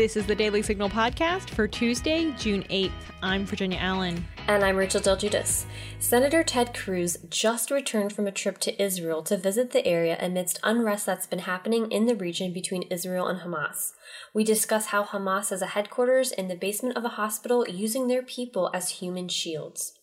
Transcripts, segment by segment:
This is the Daily Signal podcast for Tuesday, June 8th. I'm Virginia Allen. And I'm Rachel Del Guidice. Senator Ted Cruz just returned from a trip to Israel to visit the area amidst unrest that's been happening in the region between Israel and Hamas. We discuss how Hamas has a headquarters in the basement of a hospital using their people as human shields.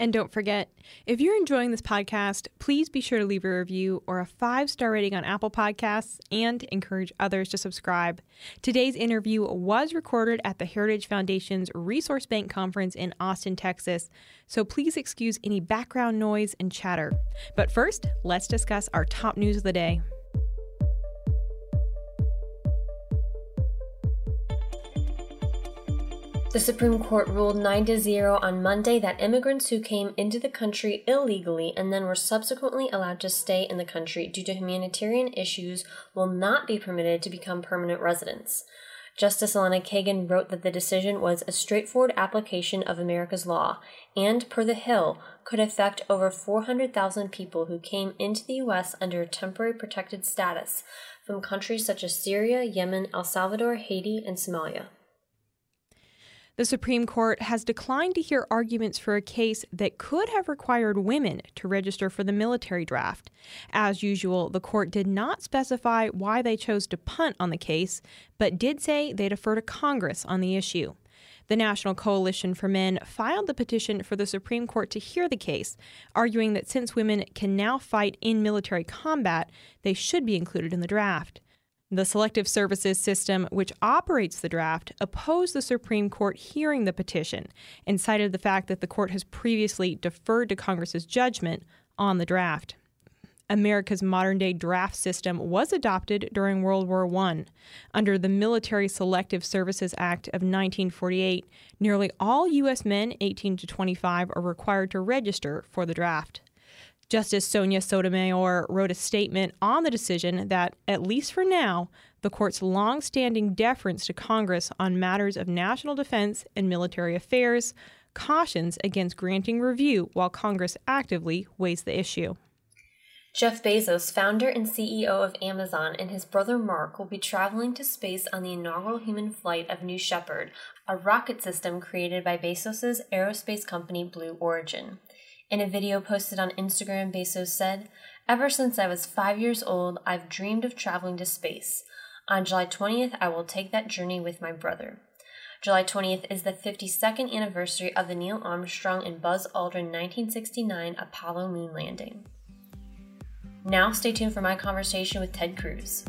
And don't forget, if you're enjoying this podcast, please be sure to leave a review or a five star rating on Apple Podcasts and encourage others to subscribe. Today's interview was recorded at the Heritage Foundation's Resource Bank Conference in Austin, Texas, so please excuse any background noise and chatter. But first, let's discuss our top news of the day. The Supreme Court ruled 9 to 0 on Monday that immigrants who came into the country illegally and then were subsequently allowed to stay in the country due to humanitarian issues will not be permitted to become permanent residents. Justice Elena Kagan wrote that the decision was a straightforward application of America's law and, per the Hill, could affect over 400,000 people who came into the U.S. under temporary protected status from countries such as Syria, Yemen, El Salvador, Haiti, and Somalia. The Supreme Court has declined to hear arguments for a case that could have required women to register for the military draft. As usual, the court did not specify why they chose to punt on the case, but did say they defer to Congress on the issue. The National Coalition for Men filed the petition for the Supreme Court to hear the case, arguing that since women can now fight in military combat, they should be included in the draft. The Selective Services System, which operates the draft, opposed the Supreme Court hearing the petition and cited the fact that the court has previously deferred to Congress's judgment on the draft. America's modern day draft system was adopted during World War I. Under the Military Selective Services Act of 1948, nearly all U.S. men 18 to 25 are required to register for the draft. Justice Sonia Sotomayor wrote a statement on the decision that, at least for now, the court's long-standing deference to Congress on matters of national defense and military affairs cautions against granting review while Congress actively weighs the issue. Jeff Bezos, founder and CEO of Amazon, and his brother Mark will be traveling to space on the inaugural human flight of New Shepard, a rocket system created by Bezos' aerospace company Blue Origin. In a video posted on Instagram, Bezos said, Ever since I was five years old, I've dreamed of traveling to space. On July 20th, I will take that journey with my brother. July 20th is the 52nd anniversary of the Neil Armstrong and Buzz Aldrin 1969 Apollo moon landing. Now, stay tuned for my conversation with Ted Cruz.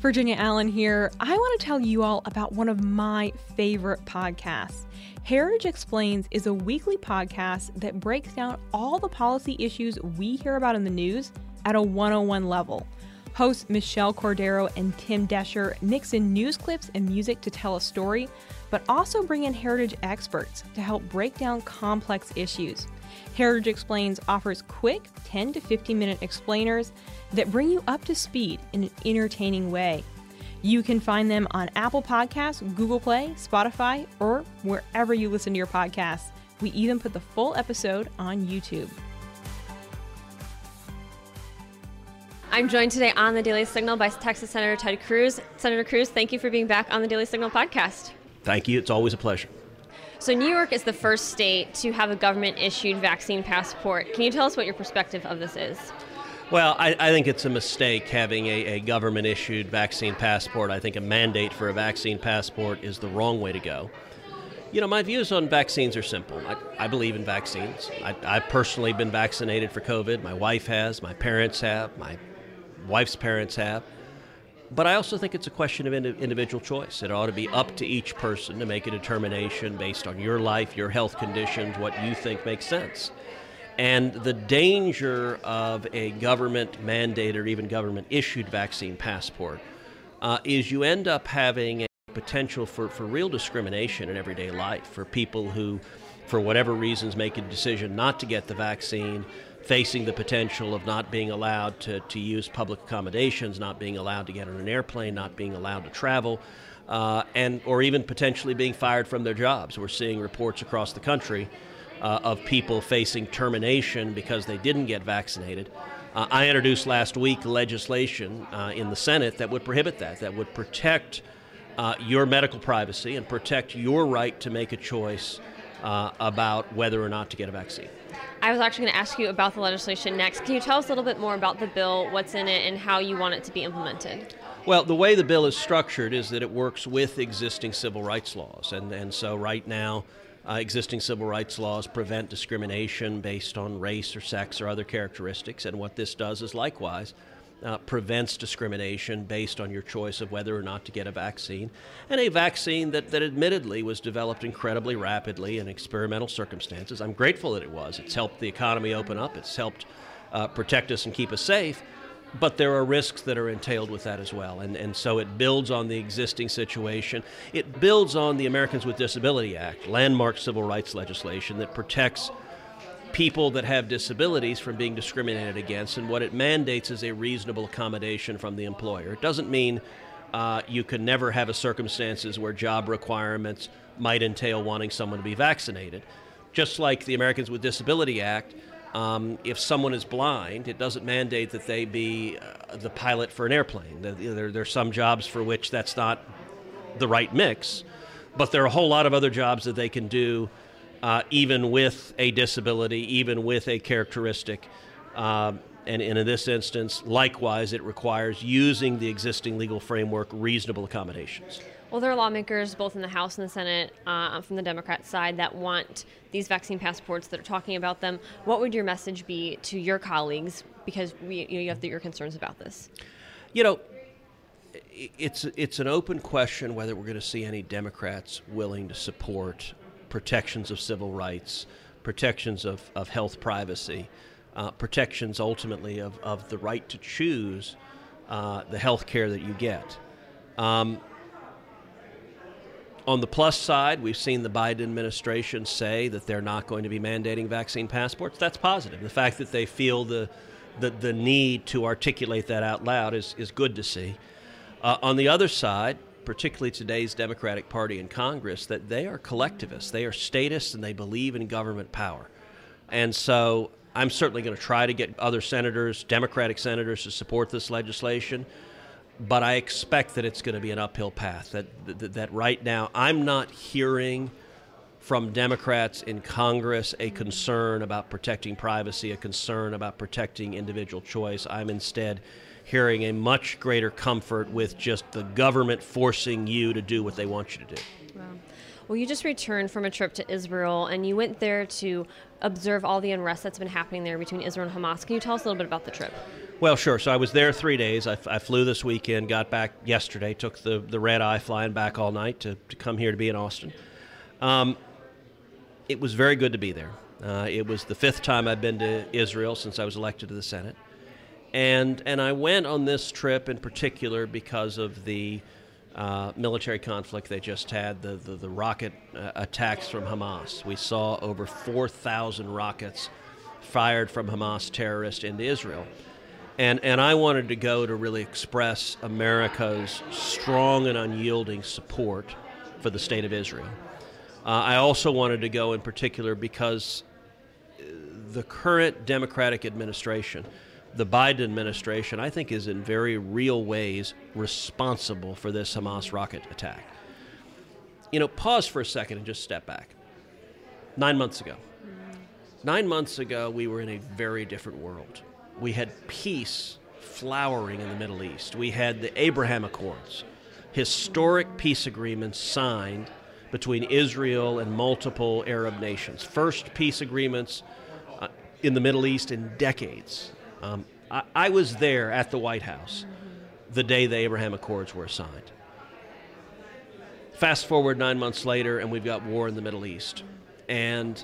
Virginia Allen here. I want to tell you all about one of my favorite podcasts. Heritage Explains is a weekly podcast that breaks down all the policy issues we hear about in the news at a 101 level. Hosts Michelle Cordero and Tim Doescher mix in news clips and music to tell a story, but also bring in heritage experts to help break down complex issues. Heritage Explains offers quick 10 to 15 minute explainers that bring you up to speed in an entertaining way. You can find them on Apple Podcasts, Google Play, Spotify, or wherever you listen to your podcasts. We even put the full episode on YouTube. I'm joined today on the Daily Signal by Texas Senator Ted Cruz. Senator Cruz, thank you for being back on the Daily Signal podcast. Thank you. It's always a pleasure. So, New York is the first state to have a government issued vaccine passport. Can you tell us what your perspective of this is? Well, I, I, think it's a mistake having a, a government issued vaccine passport. I think a mandate for a vaccine passport is the wrong way to go. You know, my views on vaccines are simple. I, I believe in vaccines. I, I've personally been vaccinated for COVID. My wife has, my parents have, my wife's parents have. But I also think it's a question of individual choice. It ought to be up to each person to make a determination based on your life, your health conditions, what you think makes sense. And the danger of a government mandated or even government issued vaccine passport uh, is you end up having a potential for, for real discrimination in everyday life for people who, for whatever reasons, make a decision not to get the vaccine, facing the potential of not being allowed to, to use public accommodations, not being allowed to get on an airplane, not being allowed to travel. Uh, and or even potentially being fired from their jobs. We're seeing reports across the country uh, of people facing termination because they didn't get vaccinated. Uh, I introduced last week legislation uh, in the Senate that would prohibit that, that would protect uh, your medical privacy and protect your right to make a choice uh, about whether or not to get a vaccine. I was actually going to ask you about the legislation next. Can you tell us a little bit more about the bill, what's in it, and how you want it to be implemented? Well, the way the bill is structured is that it works with existing civil rights laws. And, and so, right now, uh, existing civil rights laws prevent discrimination based on race or sex or other characteristics. And what this does is likewise uh, prevents discrimination based on your choice of whether or not to get a vaccine. And a vaccine that, that admittedly was developed incredibly rapidly in experimental circumstances. I'm grateful that it was. It's helped the economy open up, it's helped uh, protect us and keep us safe. But there are risks that are entailed with that as well. And, and so it builds on the existing situation. It builds on the Americans with Disability Act, landmark civil rights legislation that protects people that have disabilities from being discriminated against, and what it mandates is a reasonable accommodation from the employer. It doesn't mean uh, you can never have a circumstances where job requirements might entail wanting someone to be vaccinated. Just like the Americans with Disability Act, um, if someone is blind, it doesn't mandate that they be uh, the pilot for an airplane. There, there are some jobs for which that's not the right mix, but there are a whole lot of other jobs that they can do uh, even with a disability, even with a characteristic. Um, and, and, in this instance, likewise, it requires using the existing legal framework reasonable accommodations. Well, there are lawmakers both in the House and the Senate uh, from the Democrat side that want these vaccine passports that are talking about them. What would your message be to your colleagues because we, you, know, you have the, your concerns about this? You know, it's it's an open question whether we're going to see any Democrats willing to support protections of civil rights, protections of, of health privacy, uh, protections ultimately of, of the right to choose uh, the health care that you get. Um, on the plus side, we've seen the Biden administration say that they're not going to be mandating vaccine passports. That's positive. The fact that they feel the, the, the need to articulate that out loud is, is good to see. Uh, on the other side, particularly today's Democratic Party in Congress, that they are collectivists. They are statists and they believe in government power. And so I'm certainly going to try to get other senators, Democratic senators, to support this legislation. But I expect that it's going to be an uphill path. That, that, that right now, I'm not hearing from Democrats in Congress a concern about protecting privacy, a concern about protecting individual choice. I'm instead hearing a much greater comfort with just the government forcing you to do what they want you to do. Wow. Well, you just returned from a trip to Israel and you went there to observe all the unrest that's been happening there between Israel and Hamas. Can you tell us a little bit about the trip? Well, sure. So I was there three days. I, I flew this weekend, got back yesterday, took the, the red eye flying back all night to, to come here to be in Austin. Um, it was very good to be there. Uh, it was the fifth time I've been to Israel since I was elected to the Senate and and I went on this trip in particular because of the uh, military conflict they just had, the the, the rocket uh, attacks from Hamas. We saw over 4,000 rockets fired from Hamas terrorists into Israel. And, and I wanted to go to really express America's strong and unyielding support for the state of Israel. Uh, I also wanted to go in particular because uh, the current Democratic administration the Biden administration, I think, is in very real ways responsible for this Hamas rocket attack. You know, pause for a second and just step back. Nine months ago. Nine months ago, we were in a very different world. We had peace flowering in the Middle East. We had the Abraham Accords, historic peace agreements signed between Israel and multiple Arab nations. First peace agreements uh, in the Middle East in decades. Um, I, I, was there at the White House the day the Abraham Accords were signed. Fast forward nine months later, and we've got war in the Middle East. And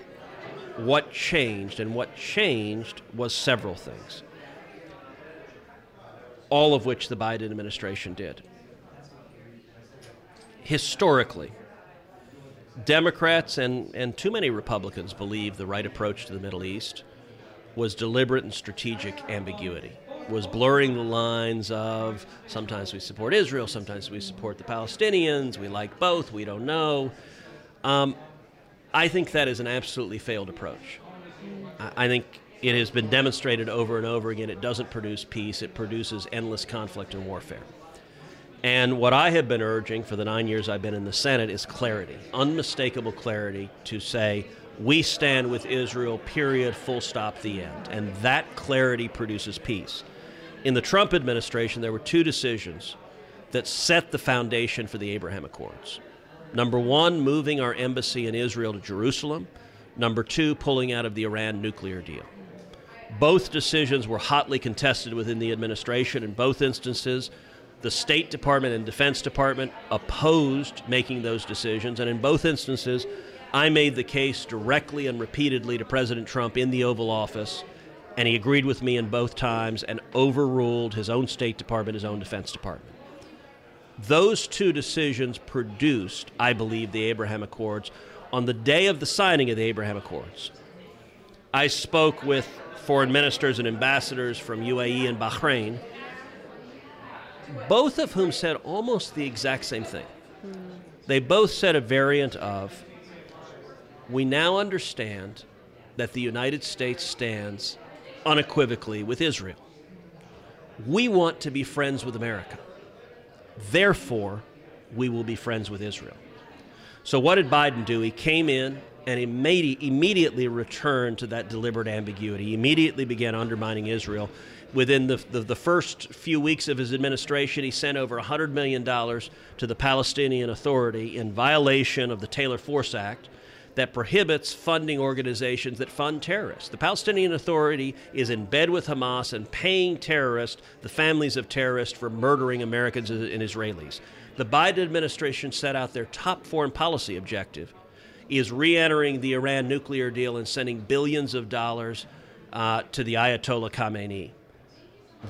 what changed? And what changed was several things, all of which the Biden administration did. Historically, Democrats and, and too many Republicans believe the right approach to the Middle East was deliberate and strategic ambiguity, was blurring the lines of sometimes we support Israel, sometimes we support the Palestinians, we like both, we don't know. Um, I think that is an absolutely failed approach. I think it has been demonstrated over and over again it doesn't produce peace, it produces endless conflict and warfare. And what I have been urging for the nine years I've been in the Senate is clarity, unmistakable clarity to say, we stand with Israel, period, full stop, the end. And that clarity produces peace. In the Trump administration, there were two decisions that set the foundation for the Abraham Accords. Number one, moving our embassy in Israel to Jerusalem. Number two, pulling out of the Iran nuclear deal. Both decisions were hotly contested within the administration. In both instances, the State Department and Defense Department opposed making those decisions, and in both instances, I made the case directly and repeatedly to President Trump in the Oval Office, and he agreed with me in both times and overruled his own State Department, his own Defense Department. Those two decisions produced, I believe, the Abraham Accords. On the day of the signing of the Abraham Accords, I spoke with foreign ministers and ambassadors from UAE and Bahrain both of whom said almost the exact same thing. Mm. They both said a variant of We now understand that the United States stands unequivocally with Israel. We want to be friends with America. Therefore, we will be friends with Israel. So, what did Biden do? He came in and immediately returned to that deliberate ambiguity. Immediately began undermining Israel within the, the, the, first few weeks of his administration, he sent over $100 million to the Palestinian Authority in violation of the Taylor Force Act that prohibits funding organizations that fund terrorists. The Palestinian Authority is in bed with Hamas and paying terrorists, the families of terrorists, for murdering Americans and Israelis. The Biden administration set out their top foreign policy objective is re entering the Iran nuclear deal and sending billions of dollars uh, to the Ayatollah Khamenei.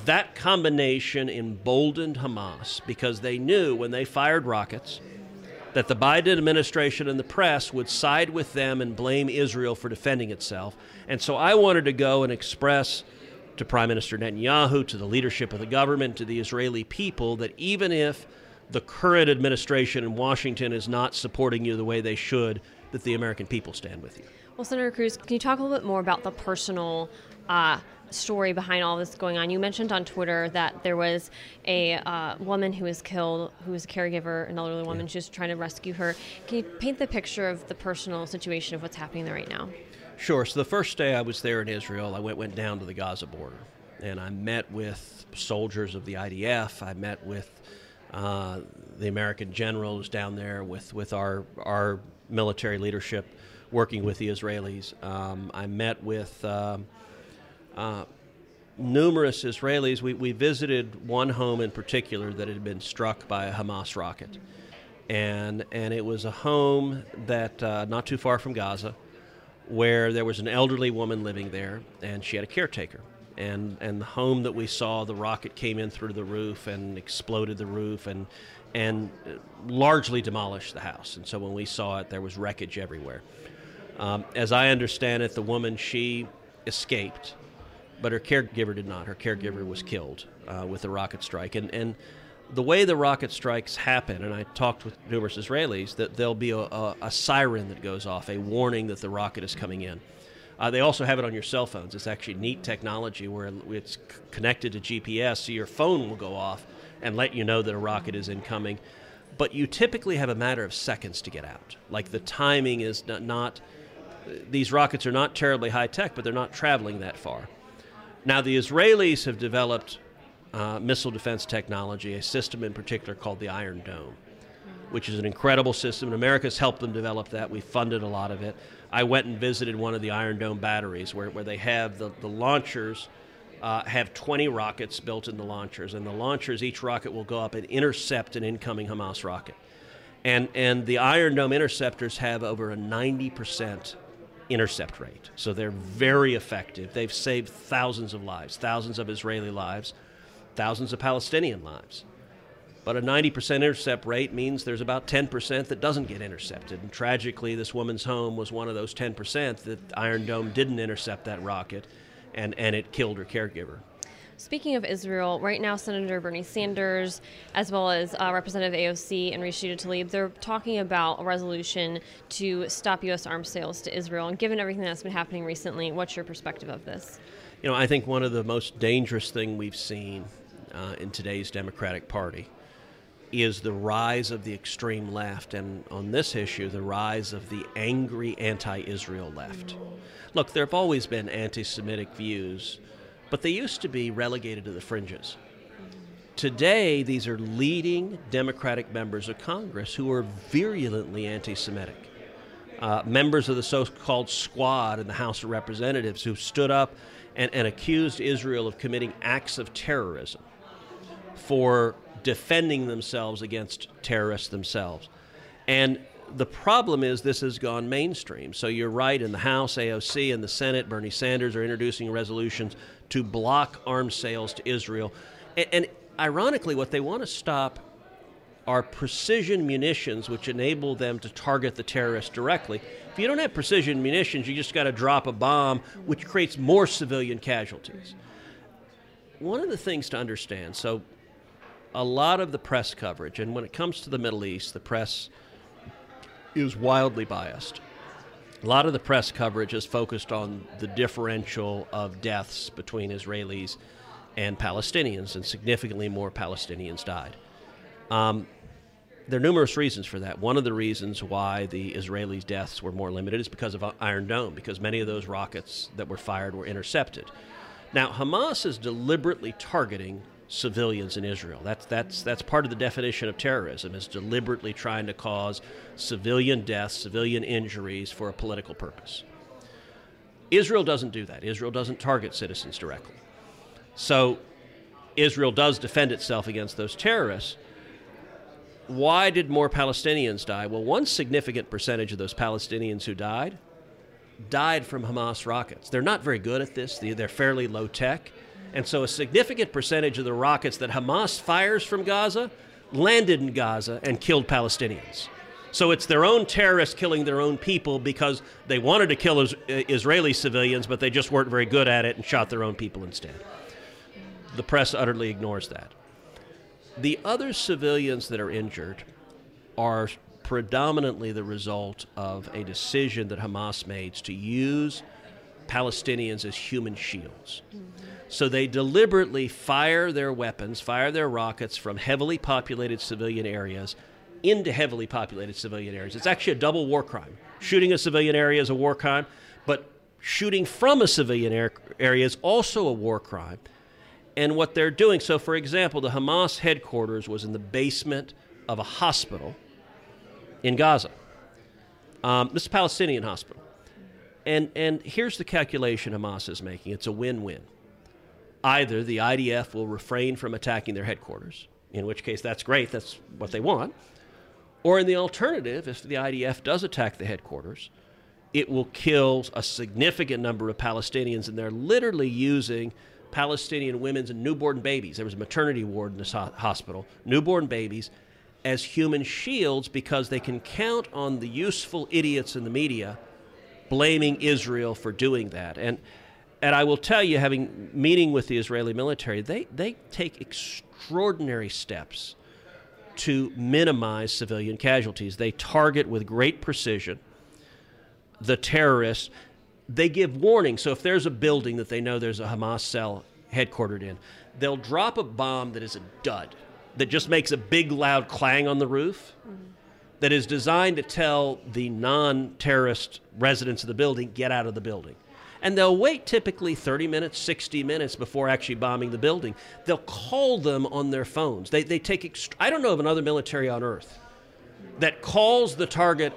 That combination emboldened Hamas because they knew when they fired rockets that the Biden administration and the press would side with them and blame Israel for defending itself. And so I wanted to go and express to Prime Minister Netanyahu, to the leadership of the government, to the Israeli people that even if the current administration in Washington is not supporting you the way they should, that the American people stand with you. Well, Senator Cruz, can you talk a little bit more about the personal uh, story behind all this going on. You mentioned on Twitter that there was a uh, woman who was killed, who was a caregiver, an elderly woman, yeah. was trying to rescue her. Can you paint the picture of the personal situation of what's happening there right now? Sure. So the first day I was there in Israel, I went went down to the Gaza border, and I met with soldiers of the IDF. I met with uh, the American generals down there, with with our our military leadership, working with the Israelis. Um, I met with um, uh, numerous Israelis. We, we visited one home in particular that had been struck by a Hamas rocket. And, and it was a home that, uh, not too far from Gaza, where there was an elderly woman living there, and she had a caretaker. And, and the home that we saw, the rocket came in through the roof and exploded the roof and, and largely demolished the house. And so when we saw it, there was wreckage everywhere. Um, as I understand it, the woman, she escaped but her caregiver did not. Her caregiver was killed uh, with the rocket strike. And, and the way the rocket strikes happen, and I talked with numerous Israelis, that there'll be a, a, a siren that goes off, a warning that the rocket is coming in. Uh, they also have it on your cell phones. It's actually neat technology where it's connected to GPS, so your phone will go off and let you know that a rocket is incoming. But you typically have a matter of seconds to get out. Like the timing is not, not these rockets are not terribly high tech, but they're not traveling that far. Now, the Israelis have developed uh, missile defense technology, a system in particular called the Iron Dome, which is an incredible system. And America's helped them develop that. We funded a lot of it. I went and visited one of the Iron Dome batteries where, where they have the, the launchers. Uh, have 20 rockets built in the launchers, and the launchers, each rocket will go up and intercept an incoming Hamas rocket. And, and the Iron Dome interceptors have over a 90% intercept rate. So they're very effective. They've saved thousands of lives, thousands of Israeli lives, thousands of Palestinian lives. But a 90% intercept rate means there's about 10% that doesn't get intercepted. And tragically, this woman's home was one of those 10% that Iron Dome didn't intercept that rocket, and, and it killed her caregiver. Speaking of Israel, right now Senator Bernie Sanders, as well as uh, Representative AOC and Rashida Tlaib, they're talking about a resolution to stop U.S. arms sales to Israel. And given everything that's been happening recently, what's your perspective of this? You know, I think one of the most dangerous thing we've seen uh, in today's Democratic Party is the rise of the extreme left, and on this issue, the rise of the angry anti Israel left. Look, there have always been anti Semitic views but they used to be relegated to the fringes. Today, these are leading Democratic members of Congress who are virulently anti Semitic. Uh, members of the so called squad in the House of Representatives who stood up and, and accused Israel of committing acts of terrorism for defending themselves against terrorists themselves. And the problem is this has gone mainstream. So you're right, in the House, AOC, and the Senate, Bernie Sanders are introducing resolutions to block arms sales to Israel. And, and ironically, what they want to stop are precision munitions, which enable them to target the terrorists directly. If you don't have precision munitions, you just got to drop a bomb, which creates more civilian casualties. One of the things to understand so, a lot of the press coverage, and when it comes to the Middle East, the press is wildly biased. A lot of the press coverage is focused on the differential of deaths between Israelis and Palestinians, and significantly more Palestinians died. Um, there are numerous reasons for that. One of the reasons why the Israelis' deaths were more limited is because of Iron Dome, because many of those rockets that were fired were intercepted. Now, Hamas is deliberately targeting civilians in Israel. That's that's that's part of the definition of terrorism is deliberately trying to cause civilian deaths, civilian injuries for a political purpose. Israel doesn't do that. Israel doesn't target citizens directly. So Israel does defend itself against those terrorists. Why did more Palestinians die? Well, one significant percentage of those Palestinians who died died from Hamas rockets. They're not very good at this. They're fairly low tech. And so a significant percentage of the rockets that Hamas fires from Gaza landed in Gaza and killed Palestinians. So it's their own terrorists killing their own people because they wanted to kill Israeli civilians, but they just weren't very good at it and shot their own people instead. The press utterly ignores that. The other civilians that are injured are predominantly the result of a decision that Hamas made to use Palestinians as human shields. Mm-hmm. So they deliberately fire their weapons, fire their rockets from heavily populated civilian areas into heavily populated civilian areas. It's actually a double war crime. Shooting a civilian area is a war crime, but shooting from a civilian area is also a war crime. And what they're doing, so for example, the Hamas headquarters was in the basement of a hospital in Gaza. Um, this is a Palestinian hospital. And, and here's the calculation Hamas is making it's a win win either the IDF will refrain from attacking their headquarters, in which case that's great, that's what they want, or in the alternative, if the IDF does attack the headquarters, it will kill a significant number of Palestinians, and they're literally using Palestinian women's and newborn babies. There was a maternity ward in this hospital, newborn babies, as human shields because they can count on the useful idiots in the media blaming Israel for doing that. And and I will tell you, having meeting with the Israeli military, they, they take extraordinary steps to minimize civilian casualties. They target with great precision the terrorists. They give warning. So if there's a building that they know there's a Hamas cell headquartered in, they'll drop a bomb that is a dud, that just makes a big loud clang on the roof. That is designed to tell the non terrorist residents of the building, get out of the building and they'll wait typically 30 minutes, 60 minutes before actually bombing the building. They'll call them on their phones. They, they take, ext- I don't know of another military on earth that calls the target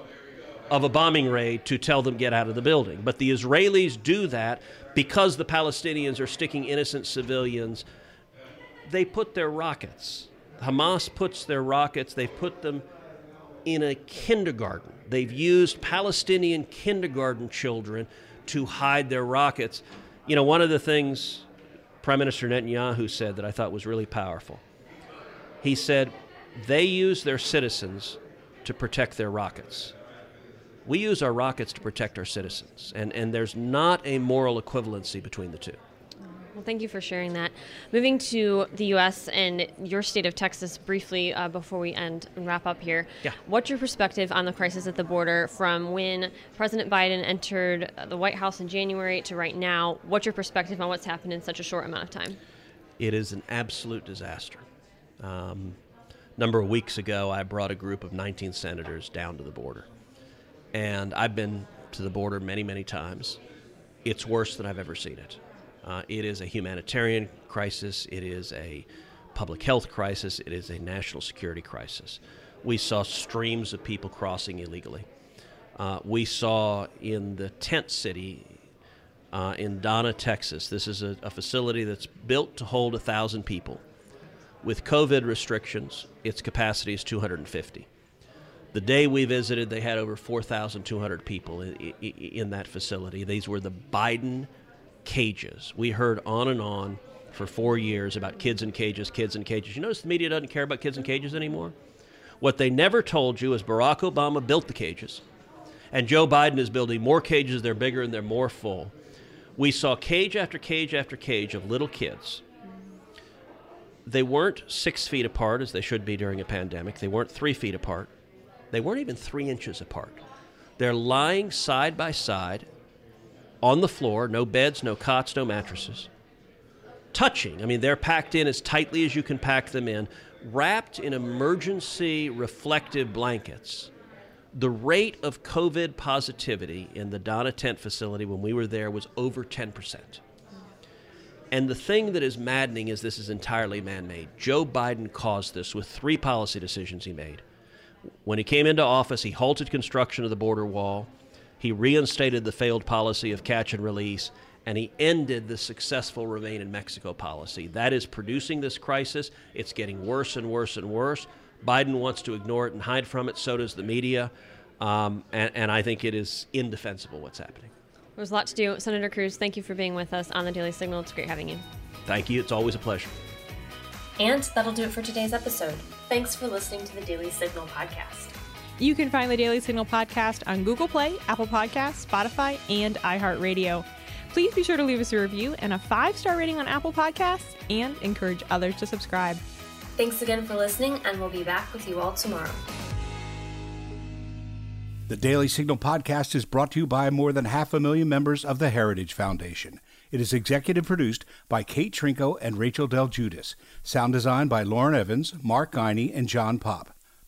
of a bombing raid to tell them get out of the building. But the Israelis do that because the Palestinians are sticking innocent civilians. They put their rockets. Hamas puts their rockets, they've put them in a kindergarten. They've used Palestinian kindergarten children to hide their rockets. You know, one of the things Prime Minister Netanyahu said that I thought was really powerful. He said, they use their citizens to protect their rockets. We use our rockets to protect our citizens, and, and there's not a moral equivalency between the two. Well, thank you for sharing that. Moving to the U.S. and your state of Texas briefly uh, before we end and wrap up here. Yeah. What's your perspective on the crisis at the border from when President Biden entered the White House in January to right now? What's your perspective on what's happened in such a short amount of time? It is an absolute disaster. Um, a number of weeks ago, I brought a group of 19 senators down to the border. And I've been to the border many, many times. It's worse than I've ever seen it. Uh, it is a humanitarian crisis. It is a public health crisis. It is a national security crisis. We saw streams of people crossing illegally. Uh, we saw in the tent city uh, in Donna, Texas, this is a, a facility that's built to hold 1,000 people. With COVID restrictions, its capacity is 250. The day we visited, they had over 4,200 people in, in, in that facility. These were the Biden cages. We heard on and on for four years about kids in cages, kids in cages. You notice the media doesn't care about kids in cages anymore? What they never told you is Barack Obama built the cages, and Joe Biden is building more cages. They're bigger and they're more full. We saw cage after cage after cage of little kids. They weren't six feet apart as they should be during a pandemic. They weren't three feet apart. They weren't even three inches apart. They're lying side by side on the floor, no beds, no cots, no mattresses. Touching, I mean, they're packed in as tightly as you can pack them in, wrapped in emergency reflective blankets. The rate of COVID positivity in the Donna tent facility when we were there was over 10%. And the thing that is maddening is this is entirely man made. Joe Biden caused this with three policy decisions he made. When he came into office, he halted construction of the border wall. He reinstated the failed policy of catch and release, and he ended the successful remain in Mexico policy. That is producing this crisis. It's getting worse and worse and worse. Biden wants to ignore it and hide from it, so does the media. Um, and, and I think it is indefensible what's happening. There's a lot to do. Senator Cruz, thank you for being with us on the Daily Signal. It's great having you. Thank you. It's always a pleasure. And that'll do it for today's episode. Thanks for listening to the Daily Signal podcast. You can find the Daily Signal podcast on Google Play, Apple Podcasts, Spotify, and iHeartRadio. Please be sure to leave us a review and a five star rating on Apple Podcasts and encourage others to subscribe. Thanks again for listening, and we'll be back with you all tomorrow. The Daily Signal podcast is brought to you by more than half a million members of the Heritage Foundation. It is executive produced by Kate Trinko and Rachel Del Guidice. Sound design by Lauren Evans, Mark Geoghegan, and John Popp.